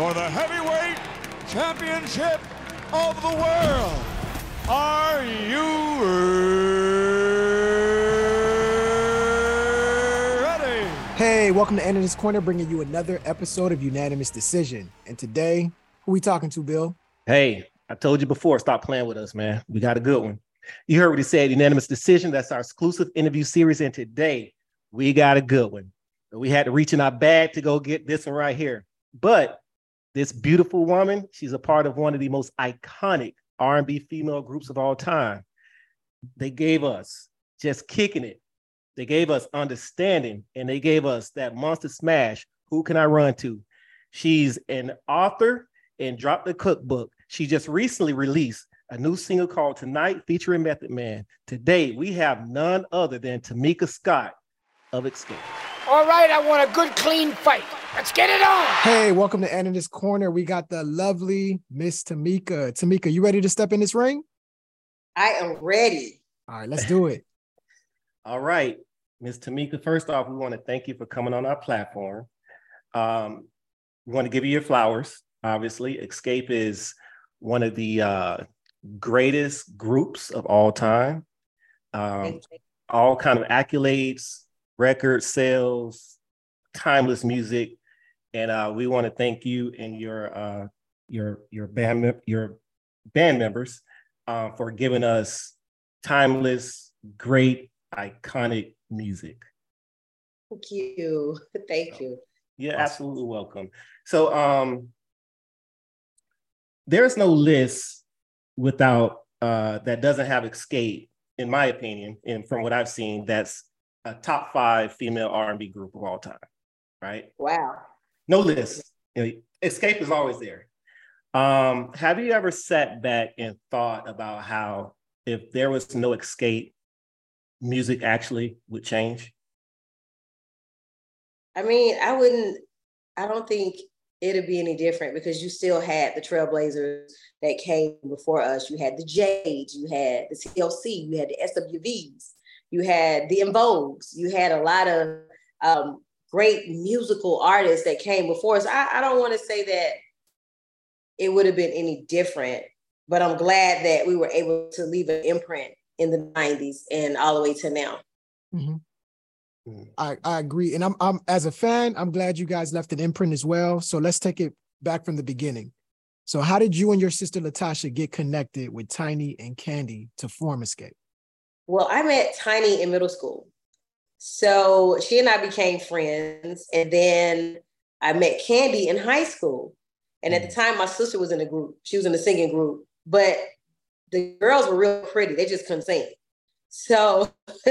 for the heavyweight championship of the world. Are you ready? Hey, welcome to And in This Corner, bringing you another episode of Unanimous Decision. And today, who we talking to, Bill? Hey, I told you before, stop playing with us, man. We got a good one. You heard what he said, unanimous decision. That's our exclusive interview series. And today we got a good one. We had to reach in our bag to go get this one right here. But this beautiful woman, she's a part of one of the most iconic R&B female groups of all time. They gave us just kicking it. They gave us understanding and they gave us that monster smash. Who can I run to? She's an author and dropped the cookbook. She just recently released a new single called Tonight featuring Method Man. Today, we have none other than Tamika Scott of Xscape. All right, I want a good, clean fight. Let's get it on. Hey, welcome to And in This Corner. We got the lovely Miss Tamika. Tamika, you ready to step in this ring? I am ready. All right, let's do it. All right, Miss Tamika, first off, we want to thank you for coming on our platform. Um, we want to give you your flowers. Obviously, Xscape is one of the uh, greatest groups of all time. Um, all kind of accolades, record sales, timeless music, and uh, we want to thank you and your uh, your your band your band members uh, for giving us timeless, great, iconic music. Thank you. Thank you. Yeah, absolutely welcome. So um there's no list without uh that doesn't have Xscape, in my opinion, and from what I've seen, that's a top five female R&B group of all time, right? Wow. No list. You know, Xscape is always there. Um, have you ever sat back and thought about how if there was no Xscape, music actually would change? I mean, I wouldn't, I don't think it'd be any different because you still had the trailblazers that came before us. You had the Jades, you had the TLC, you had the SWVs, you had the En Vogues, you had a lot of um, great musical artists that came before us. I, I don't want to say that it would have been any different, but I'm glad that we were able to leave an imprint in the 90s and all the way to now. Mm-hmm. I, I agree. And I'm, I'm as a fan, I'm glad you guys left an imprint as well. So let's take it back from the beginning. So how did you and your sister Latasha get connected with Tiny and Candy to form Xscape? Well, I met Tiny in middle school. So she and I became friends. And then I met Candy in high school. And at the mm. time, my sister was in a group. She was in a singing group, but the girls were real pretty. They just couldn't sing. So,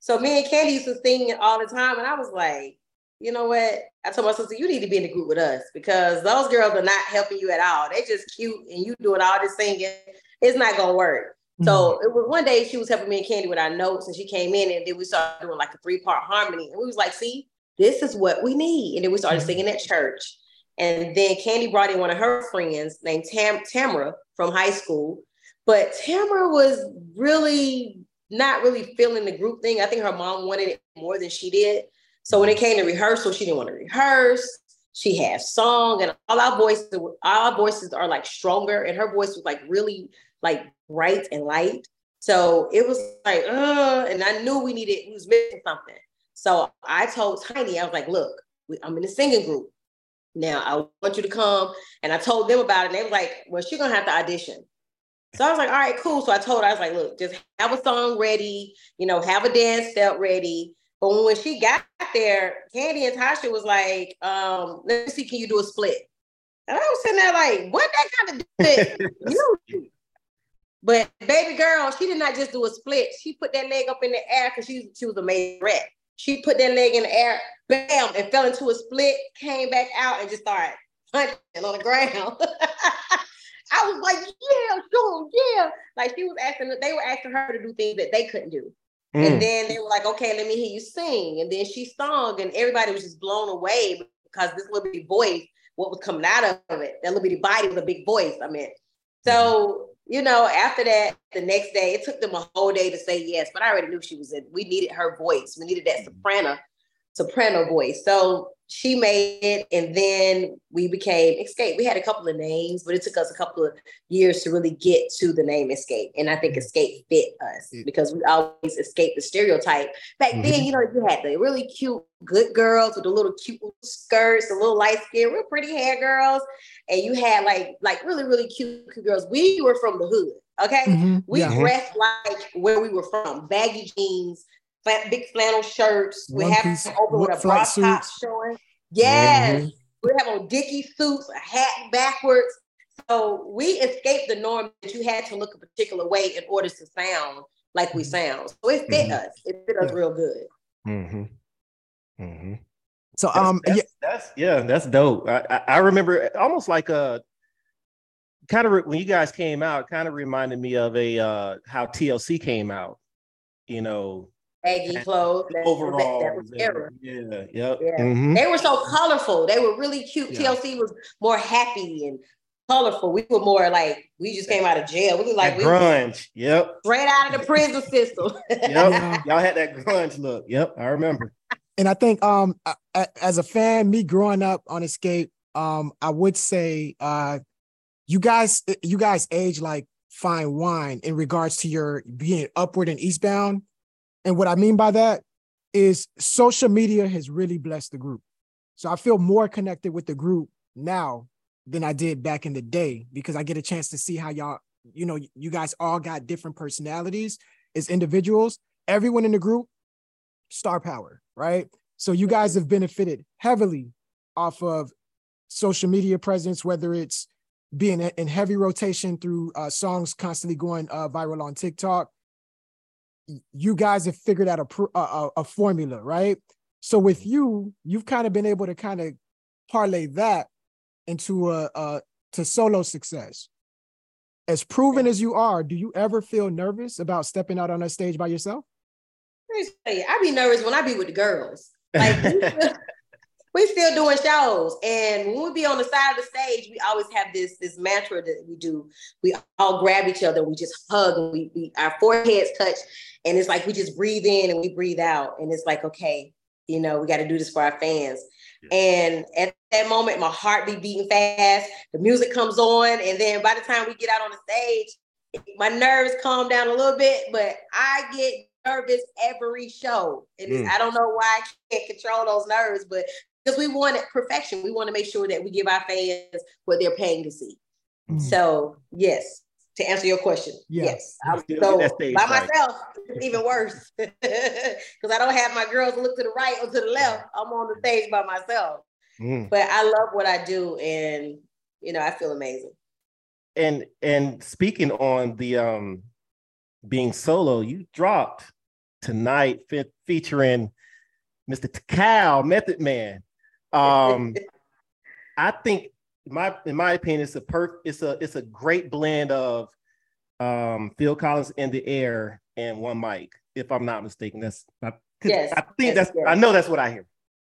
so me and Candy used to sing all the time. And I was like, you know what? I told my sister, you need to be in the group with us because those girls are not helping you at all. They just cute and you doing all this singing. It's not gonna work. Mm-hmm. So it was one day she was helping me and Candy with our notes, and she came in and then we started doing like a three-part harmony. And we was like, see, this is what we need. And then we started mm-hmm. singing at church. And then Candy brought in one of her friends named Tam Tamara from high school. But Tamara was really not really feeling the group thing. I think her mom wanted it more than she did. So when it came to rehearsal, she didn't want to rehearse. She had song, and all our voices, all our voices are like stronger, and her voice was like really like bright and light. So it was like, uh, and I knew we needed, we was missing something. So I told Tiny, I was like, look, I'm in a singing group. Now I want you to come. And I told them about it. And they were like, well, she's gonna have to audition. So I was like, all right, cool. So I told her, I was like, look, just have a song ready, you know, have a dance step ready. But when she got there, Candy and Tasha was like, um, let me see, can you do a split? And I was sitting there like, what that kind of do? but baby girl, she did not just do a split. She put that leg up in the air because she, she was a made rat. She put that leg in the air, bam, and fell into a split, came back out and just started punching on the ground. I was like, yeah, sure, yeah. Like she was asking, they were asking her to do things that they couldn't do. Mm. And then they were like, okay, let me hear you sing. And then she sung, and everybody was just blown away because this little bitty voice, what was coming out of it, that little bitty body was a big voice. I mean, so you know, after that, the next day, it took them a whole day to say yes, but I already knew she was in. We needed her voice. We needed that mm-hmm. soprano soprano voice. So she made it, and then we became Xscape. We had a couple of names, but it took us a couple of years to really get to the name Xscape. And I think Xscape fit us because we always escaped the stereotype. Back mm-hmm. then, you know, you had the really cute good girls with the little cute skirts, the little light skin, real pretty hair girls, and you had like like really really cute, cute girls. We were from the hood. Okay, mm-hmm. we yeah. dressed like where we were from, baggy jeans, big flannel shirts. We have piece, open with a bra top showing. Yes, mm-hmm. we have on Dickie suits, a hat backwards. So we escaped the norm that you had to look a particular way in order to sound like we mm-hmm. sound. So it fit mm-hmm. us. It fit us yeah. real good. Mm-hmm. Mm-hmm. So that's, um that's, yeah that's yeah that's dope. I, I, I remember almost like a kind of re- when you guys came out, kind of reminded me of a uh how TLC came out. You know, baggy clothes. Overall, that, was era. Yeah, yep. yeah. Mm-hmm. They were so colorful. They were really cute. Yeah. TLC was more happy and colorful. We were more like we just came out of jail. We were like we grunge. Yep. Straight out of the prison system. yep. Y'all had that grunge look. Yep, I remember. And I think um as a fan, me growing up on Xscape, um, I would say uh you guys you guys age like fine wine in regards to your being upward and eastbound and what I mean by that is social media has really blessed the group. So I feel more connected with the group now than I did back in the day because I get a chance to see how y'all, you know, you guys all got different personalities as individuals. Everyone in the group, star power, right? So you guys have benefited heavily off of social media presence, whether it's being in heavy rotation through uh, songs constantly going uh, viral on TikTok, you guys have figured out a, a, a formula, right? So with mm-hmm. you, you've kind of been able to kind of parlay that into a, a to solo success. As proven as you are, do you ever feel nervous about stepping out on a stage by yourself? I be nervous when I be with the girls. Like we still doing shows. And when we be on the side of the stage, we always have this this mantra that we do. We all grab each other, we just hug, and we, we our foreheads touch, and it's like we just breathe in and we breathe out, and it's like okay, you know, we got to do this for our fans. Yeah. And at that moment, my heart be beating fast. The music comes on, and then by the time we get out on the stage, my nerves calm down a little bit, but I get nervous every show. And mm. I don't know why I can't control those nerves, but because we want perfection. We want to make sure that we give our fans what they're paying to see. Mm. So yes, to answer your question, yeah. yes. I'm, so by myself, it's even worse because I don't have my girls look to the right or to the left. I'm on the stage by myself. Mm. But I love what I do, and you know, I feel amazing. And and speaking on the um being solo, you dropped tonight fe- featuring Mr. Cal Method Man. Um, I think my in my opinion, it's a per it's a it's a great blend of um Phil Collins in the air and one mic, if I'm not mistaken. That's I, yes, I think yes, that's yes. I know that's what I hear.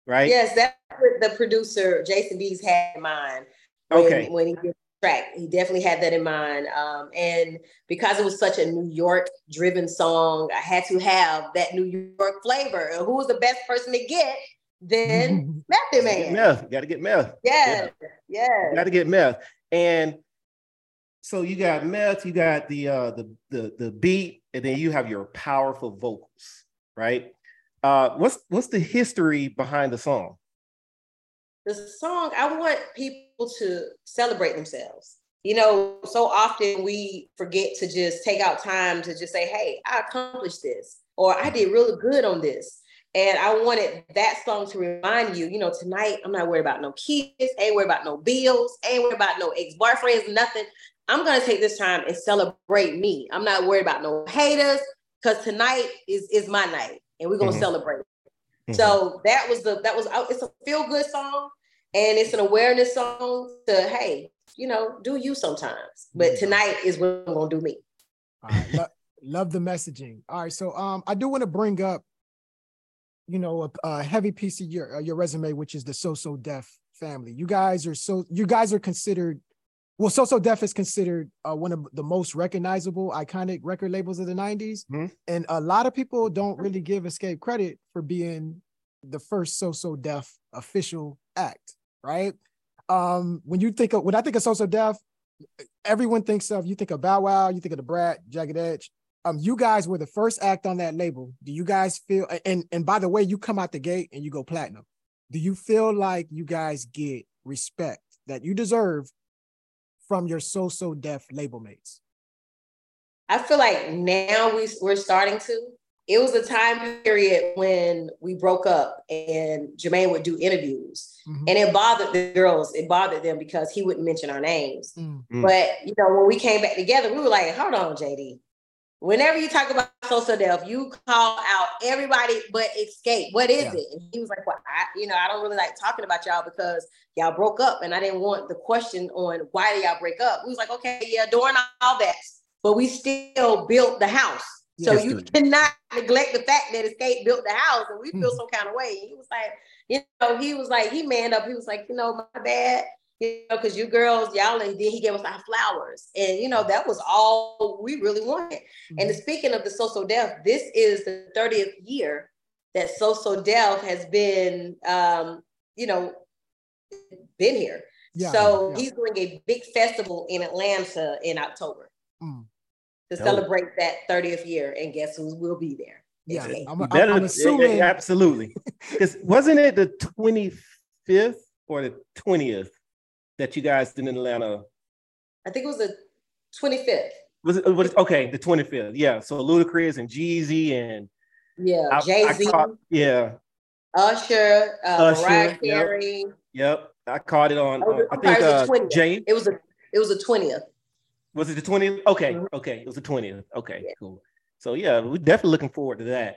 Right. Yes, that's what the producer Jason Bees had in mind. When, okay. When he did the track, he definitely had that in mind. Um, and because it was such a New York driven song, I had to have that New York flavor. And who was the best person to get then Method Man. Meth. You got to get meth. Yeah. Yeah. You got to get meth. And so you got meth, you got the uh the the the beat, and then you have your powerful vocals, right? Uh what's what's the history behind the song? The song, I want people to celebrate themselves. You know, so often we forget to just take out time to just say, hey, I accomplished this, or I did really good on this. And I wanted that song to remind you, you know, tonight I'm not worried about no kids, ain't worried about no bills, ain't worried about no ex-boyfriends, nothing. I'm gonna take this time and celebrate me. I'm not worried about no haters because tonight is is my night and we're gonna mm-hmm. celebrate. Mm-hmm. So that was the that was it's a feel good song and it's an awareness song to hey, you know, do you sometimes. But mm-hmm. tonight is what I'm gonna do me. Lo- love the messaging. All right, so um, I do want to bring up you know, a, a heavy piece of your uh, your resume, which is the So So Def family. You guys are so you guys are considered. Well, So So Def is considered uh, one of the most recognizable, iconic record labels of the '90s, mm-hmm. and a lot of people don't really give Xscape credit for being the first So So Def official act, right? Um, when you think of when I think of So So Def, everyone thinks of you think of Bow Wow, you think of the Brat, Jagged Edge. Um, you guys were the first act on that label. Do you guys feel and and by the way, you come out the gate and you go platinum. Do you feel like you guys get respect that you deserve from your So So Def label mates? I feel like now we, we're starting to. It was a time period when we broke up and Jermaine would do interviews. Mm-hmm. And it bothered the girls, it bothered them because he wouldn't mention our names. Mm-hmm. But you know, when we came back together, we were like, hold on, JD. Whenever you talk about social So Def, you call out everybody but Xscape. What is yeah. it? And he was like, Well, I, you know, I don't really like talking about y'all because y'all broke up, and I didn't want the question on why did y'all break up. We was like, okay, yeah, during all that, but we still built the house. So yes, you dude. cannot neglect the fact that Xscape built the house, and we feel mm-hmm. some kind of way. he was like, you know, he was like, he manned up. He was like, you know, my bad, you know, because you girls, y'all, and then he gave us our flowers, and you know, that was all we really wanted. Mm-hmm. And speaking of the So So Def, this is the 30th year that So So Def has been, um, you know, been here. Yeah, so yeah. he's doing a big festival in Atlanta in October. Mm to celebrate that 30th year. And guess who will be there? Yeah, I'm, I'm, I'm assuming. Yeah, absolutely. Because wasn't it the 25th or the 20th that you guys did in Atlanta? I think it was the 25th. Was it, was it okay? The 25th. Yeah. So Ludacris and Jeezy and yeah, Jay Z. Yeah. Usher, uh, Usher, Mariah Carey. Yep. yep. I caught it on. Oh, I think uh, Jay. It was a. It was the 20th. Was it the 20th? Okay, mm-hmm. okay. It was the 20th. Okay, yeah. cool. So yeah, we're definitely looking forward to that.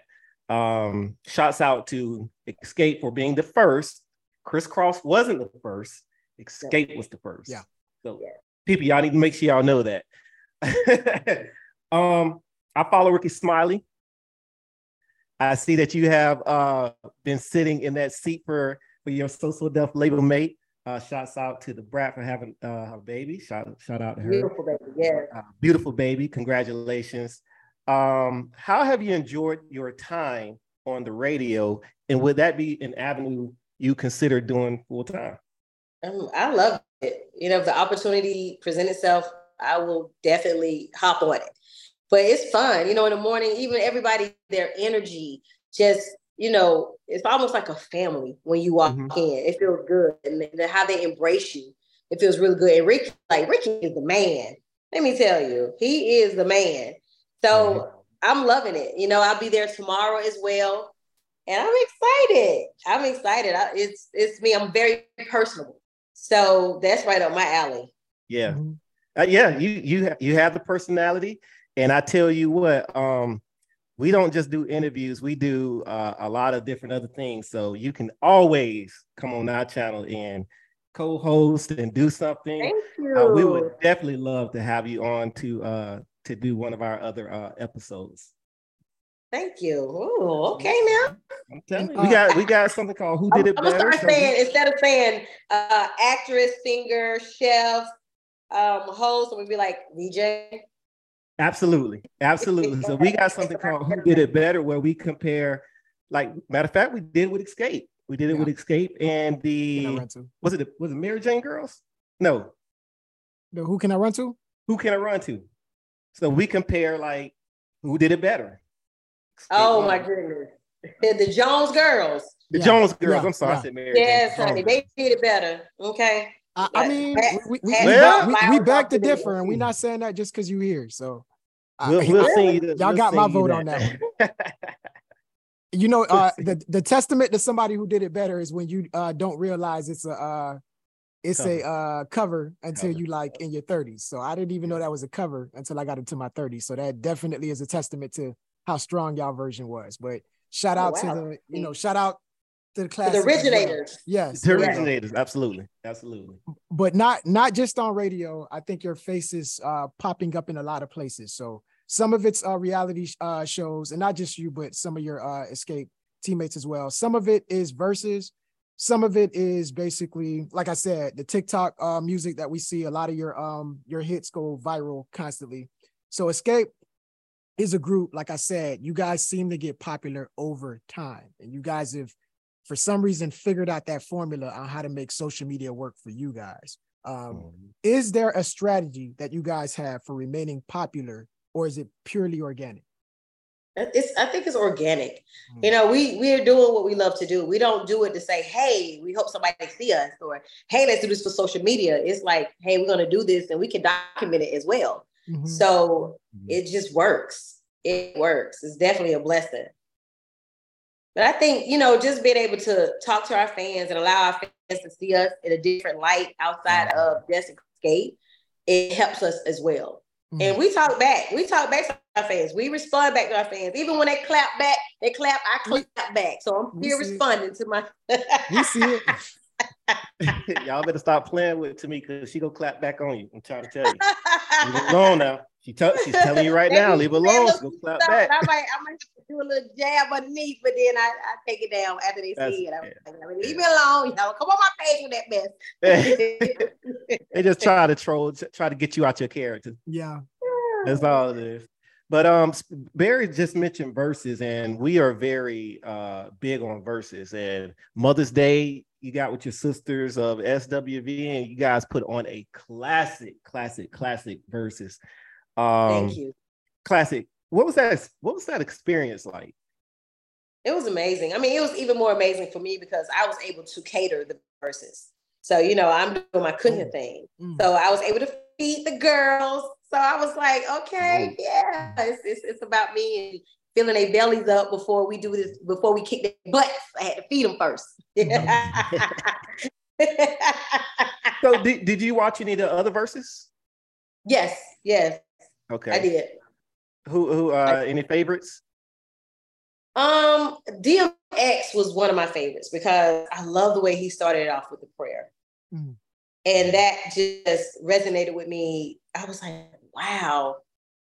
Um, shouts out to Xscape for being the first. Kris Kross wasn't the first. Xscape yeah. was the first. Yeah. So yeah. people, y'all need to make sure y'all know that. um, I follow Rickey Smiley. I see that you have uh, been sitting in that seat for, for your social So Def label mate. Uh, shouts out to the brat for having uh, her baby. Shout shout out to her. Beautiful baby, yeah. Uh, beautiful baby. Congratulations. Um, how have you enjoyed your time on the radio, and would that be an avenue you consider doing full time? Um, I love it. You know, if the opportunity present itself, I will definitely hop on it. But it's fun. You know, in the morning, even everybody, their energy just you know, it's almost like a family when you walk mm-hmm. in. It feels good, and how they embrace you, it feels really good. And Rickey, like Rickey is the man. Let me tell you, he is the man. So mm-hmm. I'm loving it. You know, I'll be there tomorrow as well, and I'm excited. I'm excited. I, it's it's me. I'm very personable, so that's right up my alley. Yeah, mm-hmm. uh, yeah. You you you have the personality, and I tell you what, um, we don't just do interviews we do uh, a lot of different other things so you can always come on our channel and co-host and do something Thank you. Uh, we would definitely love to have you on to uh to do one of our other uh episodes Thank you. Ooh, okay now. I'm telling you, we got we got something called Who Did It I'm, Better. I'm gonna start saying instead of saying uh, actress, singer, chef, um, host, we'd be like DJ. Absolutely. Absolutely. So we got something called Who Did It Better, where we compare, like, matter of fact, we did it with Xscape. We did it yeah. with Xscape and the was it the, was it Mary Jane Girls? No. The who can I run to? Who can I run to? So we compare like who did it better. Oh my goodness. The Jones girls. The yeah. Jones girls. Yeah. I'm sorry, I said Mary. Yes, honey, they did it better. Okay. I, I mean, we, we, well, we, we, back to differ, and we're not saying that just because you here. So we'll, we'll see. Y'all we'll got my vote on that one. you know, uh, the the testament to somebody who did it better is when you uh, don't realize it's a uh, it's cover. a uh, cover until cover. you like in your 30s. So I didn't even know that was a cover until I got into my 30s. So that definitely is a testament to how strong y'all version was. But shout oh, out oh, wow. to the you know shout out to the class the originators well. yes. The originators absolutely. Absolutely. But not not just on radio. I think your face is uh popping up in a lot of places. So some of it's uh reality uh shows and not just you but some of your uh Xscape teammates as well. Some of it is Verzuz. Some of it is basically like i said the tiktok uh music that we see. A lot of your um your hits go viral constantly. So Xscape is a group like i said you guys seem to get popular over time and you guys have for some reason figured out that formula on how to make social media work for you guys. Um, Mm-hmm. is there a strategy that you guys have for remaining popular, or is it purely organic? It's I think it's organic. Mm. You know, we we are doing what we love to do. We don't do it to say, hey, we hope somebody see us or hey, let's do this for social media. It's like, hey, we're gonna do this and we can document it as well. Mhm. So Mhm. it just works. It works. It's definitely a blessing. But I think, you know, just being able to talk to our fans and allow our fans to see us in a different light outside of just Xscape, it helps us as well. And we talk back. We talk back to our fans. We respond back to our fans. Even when they clap back, they clap, I clap back. So I'm We here see it. responding to my we see it. Y'all better stop playing with Tamika because she gonna clap back on you. I'm trying to tell you. Leave it alone now. She tell, she's telling you right now, leave it alone. She gonna clap back. I might, I might have to do a little jab underneath, but then I, I take it down after they That's- see it. I'm yeah. like, I mean, leave me alone. Y'all come on my page with that mess. they just try to troll, try to get you out your character. Yeah. That's all it is. But um, Barry just mentioned Verzuz, and we are very uh big on Verzuz. And Mother's Day, you got with your sisters of SWV, and you guys put on a classic, classic, classic Verzuz. Um, Thank you. Classic. What was that? What was that experience like? It was amazing. I mean, it was even more amazing for me because I was able to cater the Verzuz. So, you know, I'm doing my cooking Mm. thing. Mm. So I was able to feed the girls. So I was like, okay, Mm. yeah, it's, it's, it's about me and filling their bellies up before we do this, before we kick their butts. I had to feed them first. So did, did you watch any of the other Verzuz? yes, yes, Okay. I did. Who who uh any favorites? Um, DMX was one of my favorites because I love the way he started off with the prayer. Mm. And that just resonated with me. I was like, wow.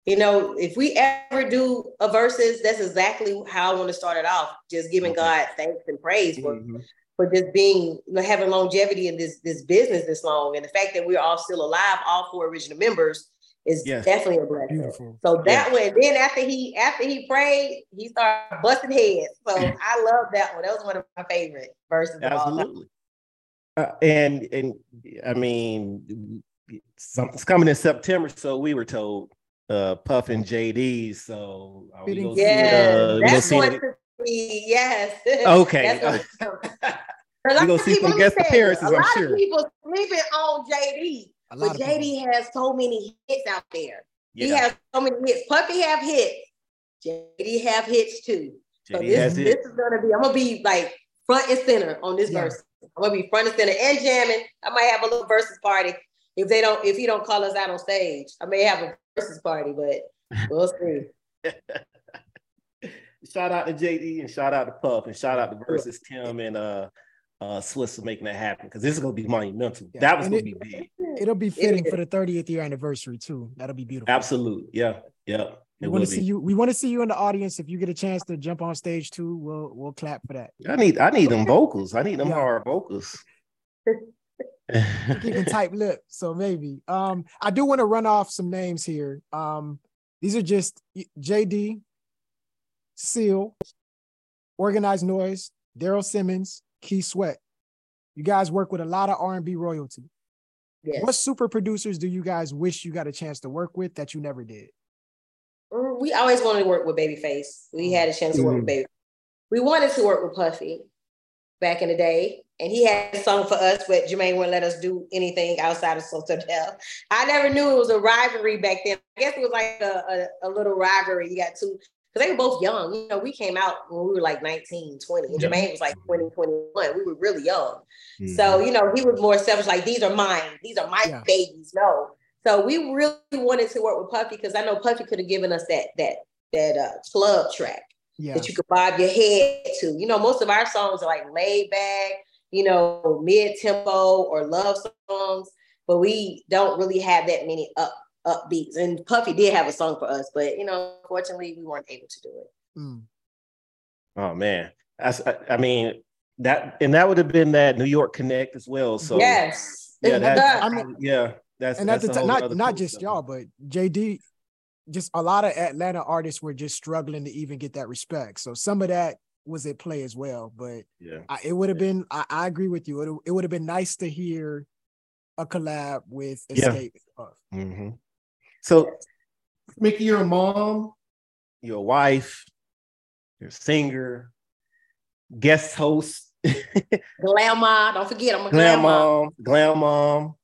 You know, if we ever do a Verzuz, that's exactly how I want to start it off. Just giving. God thanks and praise for, Mhm. for just being, you know, having longevity in this this business this long. And the fact that we're all still alive, all four original members, is Yes. definitely a blessing. Beautiful. So that one, then after he after he prayed, he started busting heads. So I love that one. That was one of my favorite Verzuz. of all time. Absolutely. Uh, and and I mean, something's coming in September, so we were told. Uh, Puff and JD. So are we Fitting gonna see it, uh, we gonna that's see going it- to be yes. Okay. That's what- A We lot gonna see people- some let me guest tell you, appearances, A I'm lot sure. of people sleeping on JD, but of people. JD has so many hits out there. He has so many hits. Puffy have hits. JD have hits too. So JD this, has this it. is gonna be. I'm gonna be like front and center on this Yeah. verse. I'm gonna be front and center and jamming. I might have a little Verzuz party if they don't. If he don't call us out on stage, I may have a Verzuz party, but we'll see. shout out to JD and shout out to Puff and shout out to Verzuz Tim and uh uh Swizz for making that happen because this is gonna be monumental. Yeah, That was and gonna it- be big. It'll be fitting is. for the 30th year anniversary too. That'll be beautiful. Absolutely. Yeah. Yeah. We want to see be. you. We want to see you in the audience. If you get a chance to jump on stage too, we'll we'll clap for that. I need I need them vocals. I need them Yeah. hard vocals. keeping tight lip. So maybe. Um, I do want to run off some names here. Um, these are just JD, Seal, Organized Noize, Daryl Simmons, Keith Sweat. You guys work with a lot of R&B royalty. Yes. What super producers do you guys wish you got a chance to work with that you never did? Mm, we always wanted to work with Babyface. We had a chance to work with Baby. We wanted to work with Puffy back in the day, and he had a song for us, but Jermaine wouldn't let us do anything outside of So Def. I never knew it was a rivalry back then. I guess it was like a, a, a little rivalry. You got two, because they were both young. You know, we came out when we were like 19, 20, and Yeah. Jermaine was like 20, 21. We were really young. Mm-hmm. So, you know, he was more selfish, like, these are mine, these are my Yeah. babies. No. So we really wanted to work with Puffy because I know Puffy could have given us that that that uh, club track Yeah. that you could bob your head to. You know, most of our songs are like laid back, you know, mid tempo or love songs, but we don't really have that many up upbeats. And Puffy did have a song for us, but you know, unfortunately, we weren't able to do it. Mm. Oh man. That's I, I mean that and that would have been that New York Connect as well. So yes. yeah, that, I mean- yeah, that's and at that's the a time, not not just stuff. y'all, but JD, just a lot of Atlanta artists were just struggling to even get that respect. So some of that was at play as well. But Yeah. I, it would have been. I, I agree with you. It, it would have been nice to hear a collab with Yeah. Xscape. Puff. hmm So, Mickey, you're a mom, you're a wife, you're a singer, guest host, Glam mom. Don't forget, I'm a glam glam mom. mom, glam mom,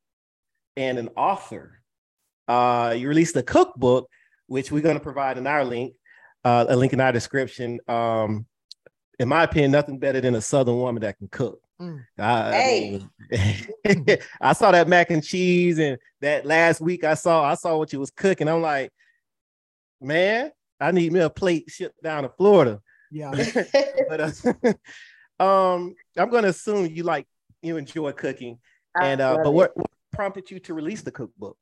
and an author. Uh, you released a cookbook, which we're going to provide in our link, uh, a link in our description. Um, in my opinion, nothing better than a Southern woman that can cook. Mm. I, I Hey. mean, I saw that mac and cheese, and that last week I saw I saw what you was cooking. I'm like, man, I need me a plate shipped down to Florida. Yeah. But uh, um, I'm gonna assume you like you enjoy cooking, and uh, but what, what prompted you to release the cookbook?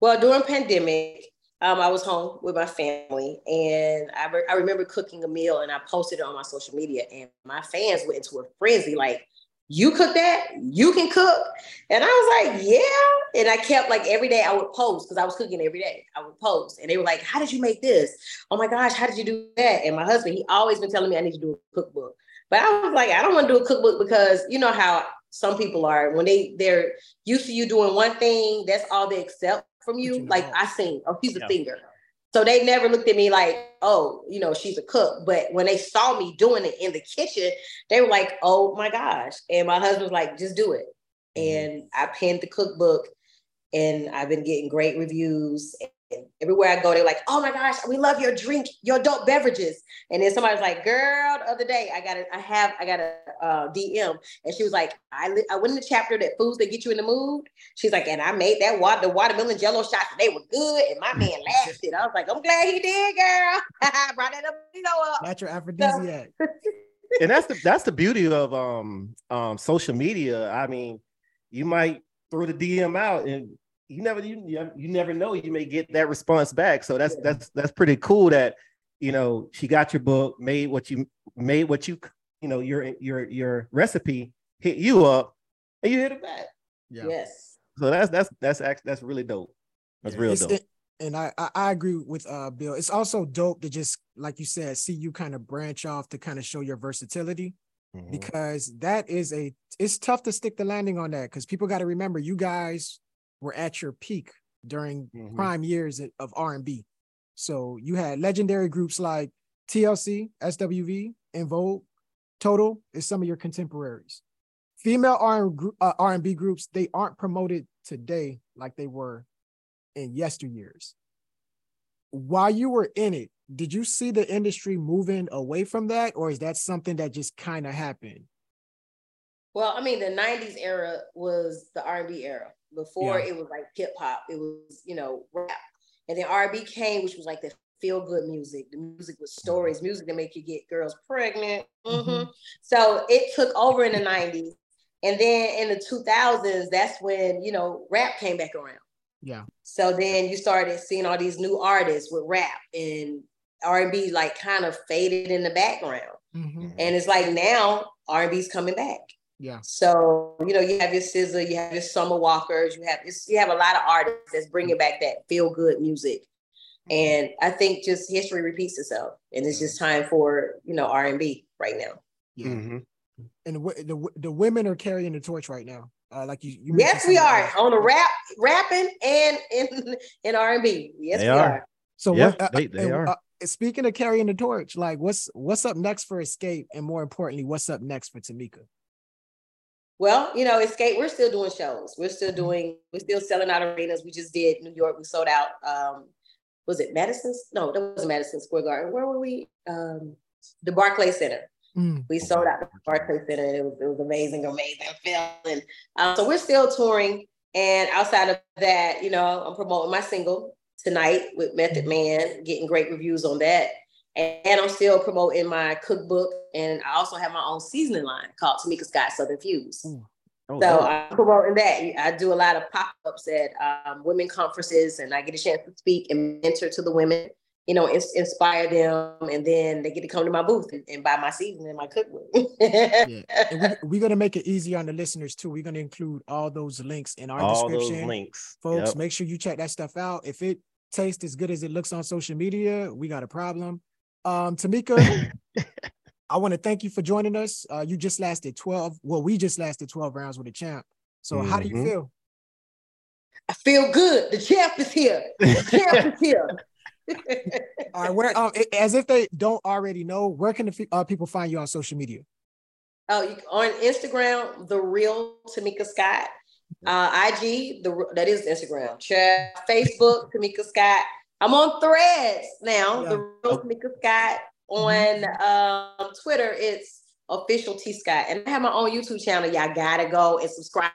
Well, during pandemic, um, I was home with my family, and I, re- I remember cooking a meal, and I posted it on my social media, and my fans went into a frenzy, like, "You cook that? You can cook?" And I was like, "Yeah." And I kept like every day I would post because I was cooking every day. I would post, and they were like, "How did you make this? Oh my gosh, how did you do that?" And my husband, he always been telling me I need to do a cookbook, but I was like, I don't want to do a cookbook because you know how some people are when they they're used to you doing one thing, that's all they accept from you Like. I sing, oh, she's a Yeah. singer. So they never looked at me like, oh, you know, she's a cook. But when they saw me doing it in the kitchen, they were like, oh my gosh. And my husband was like, just do it. Mm-hmm. And I penned the cookbook and I've been getting great reviews. And everywhere I go, they're like, oh my gosh, we love your drink, your adult beverages. And then somebody's like, girl, the other day I got a, I have, I got a uh, DM, and she was like, I, li- I went in the chapter that foods that get you in the mood. She's like, and I made that water, the watermelon jello shots, and they were good. And my man laughed it. I was like, I'm glad he did, girl. Brought that up, you know, up. Natural aphrodisiac. and that's the that's the beauty of um um social media. I mean, you might throw the DM out and you never you, you never know you may get that response back. So that's that's that's pretty cool that you know she got your book, made what you made what you you know your your your recipe hit you up and you hit it back. Yeah. Yes. So that's that's that's actually that's really dope. That's real It's- dope. it- and I, I I agree with uh Bill. It's also dope to just like you said, see you kind of branch off to kind of show your versatility Mhm. because that is a it's tough to stick the landing on that because people got to remember you guys were at your peak during Mhm. prime years of R and B. So you had legendary groups like TLC, SWV, En Vogue, Total is some of your contemporaries. Female R uh, and B groups they aren't promoted today like they were in yesteryears. While you were in it, did you see the industry moving away from that, or is that something that just kind of happened? Well, I mean, the '90s era was the R&B era. Before Yeah. it was like hip hop, it was you know rap, and then R&B came, which was like the feel good music, the music with stories, music that make you get girls pregnant. Mhm. Mhm. So it took over in the '90s, and then in the 2000s, that's when you know rap came back around. Yeah. So then you started seeing all these new artists with rap and R&B like kind of faded in the background. Mhm. And it's like now R&B's coming back. Yeah. So you know, you have your SZA, you have your Summer Walkers, you have you have a lot of artists that's bringing back that feel good music, and I think just history repeats itself, and it's just time for you know R and B right now. Yeah. Mhm. And the, the the women are carrying the torch right now. Uh, like you, you Yes, we are the- on the rap, rapping, and in in R and B. Yes, They we are. are. So Yeah, what, uh, they- they and, are. uh, speaking of carrying the torch, like what's what's up next for Xscape, and more importantly, what's up next for Tamika? Well, you know, Xscape, we're still doing shows. We're still doing, we're still selling out arenas. We just did New York. We sold out. Um, was it Madison's? No, that wasn't Madison Square Garden. Where were we? Um, the Barclay Center. Mm, We sold out the Barclay Center. and It was, it was amazing, amazing feeling. Um, so we're still touring. And outside of that, you know, I'm promoting my single tonight with Method Man, getting great reviews on that. And, and I'm still promoting my cookbook. And I also have my own seasoning line called Tamika Scott Southern Fuse. Ooh. Oh, So dope. I'm promoting that. I do a lot of pop-ups at um, women conferences, and I get a chance to speak and mentor to the women. You know, ins- inspire them, and then they get to come to my booth and, and buy my seasoning and my cookbook. yeah, and we, we're gonna make it easy on the listeners too. We're gonna include all those links in our all those description, links, folks. Yep. Make sure you check that stuff out. If it tastes as good as it looks on social media, we got a problem. Um, Tamika, I want to thank you for joining us. Uh, you just lasted 12. Well, we just lasted 12 rounds with a champ. So mm-hmm. how do you Mm-hmm. feel? I feel good. The champ is here. The champ is here. All right, where um, as if they don't already know, where can the uh, people find you on social media? Oh, you, on Instagram, the real Tamika Scott. Uh, IG, the that is Instagram. Chat, Facebook, Tamika Scott. I'm on Threads now. Yeah. The real Tamika Scott. On mm-hmm. um, Twitter, it's official T Scott, and I have my own YouTube channel. Y'all gotta go and subscribe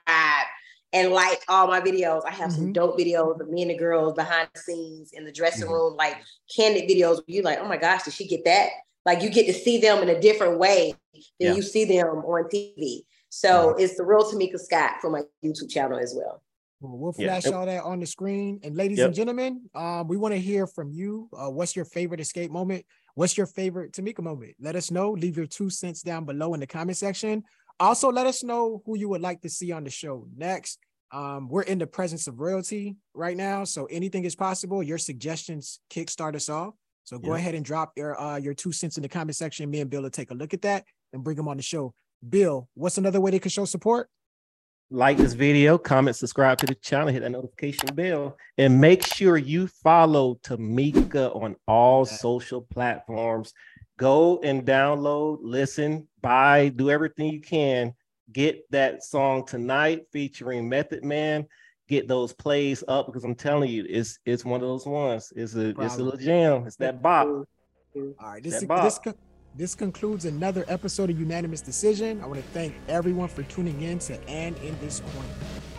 and like all my videos. I have mm-hmm. some dope videos of me and the girls behind the scenes in the dressing mm-hmm. room, like candid videos. You like, oh my gosh, did she get that? Like you get to see them in a different way than yeah. you see them on TV. So it's the real Tamika Scott for my YouTube channel as well. Well, we'll flash all that on the screen. And ladies yep. and gentlemen, um, we want to hear from you. Uh, what's your favorite Xscape moment? What's your favorite Tamika moment? Let us know. Leave your two cents down below in the comment section. Also, let us know who you would like to see on the show next. Um, we're in the presence of royalty right now, so anything is possible. Your suggestions kickstart us off. So go yeah. ahead and drop your uh, your two cents in the comment section. Me and Bill will take a look at that and bring them on the show. Bill, what's another way they can show support? Like this video, comment, subscribe to the channel, hit that notification bell, and make sure you follow Tamika on all social platforms. Go and download, listen, buy, do everything you can. Get that song tonight featuring Method Man. Get those plays up because I'm telling you, it's it's one of those ones. It's a Probably. it's a little jam. It's that bop. All right, this is, this this concludes another episode of Unanimous Decision. I want to thank everyone for tuning in to And in This Corner.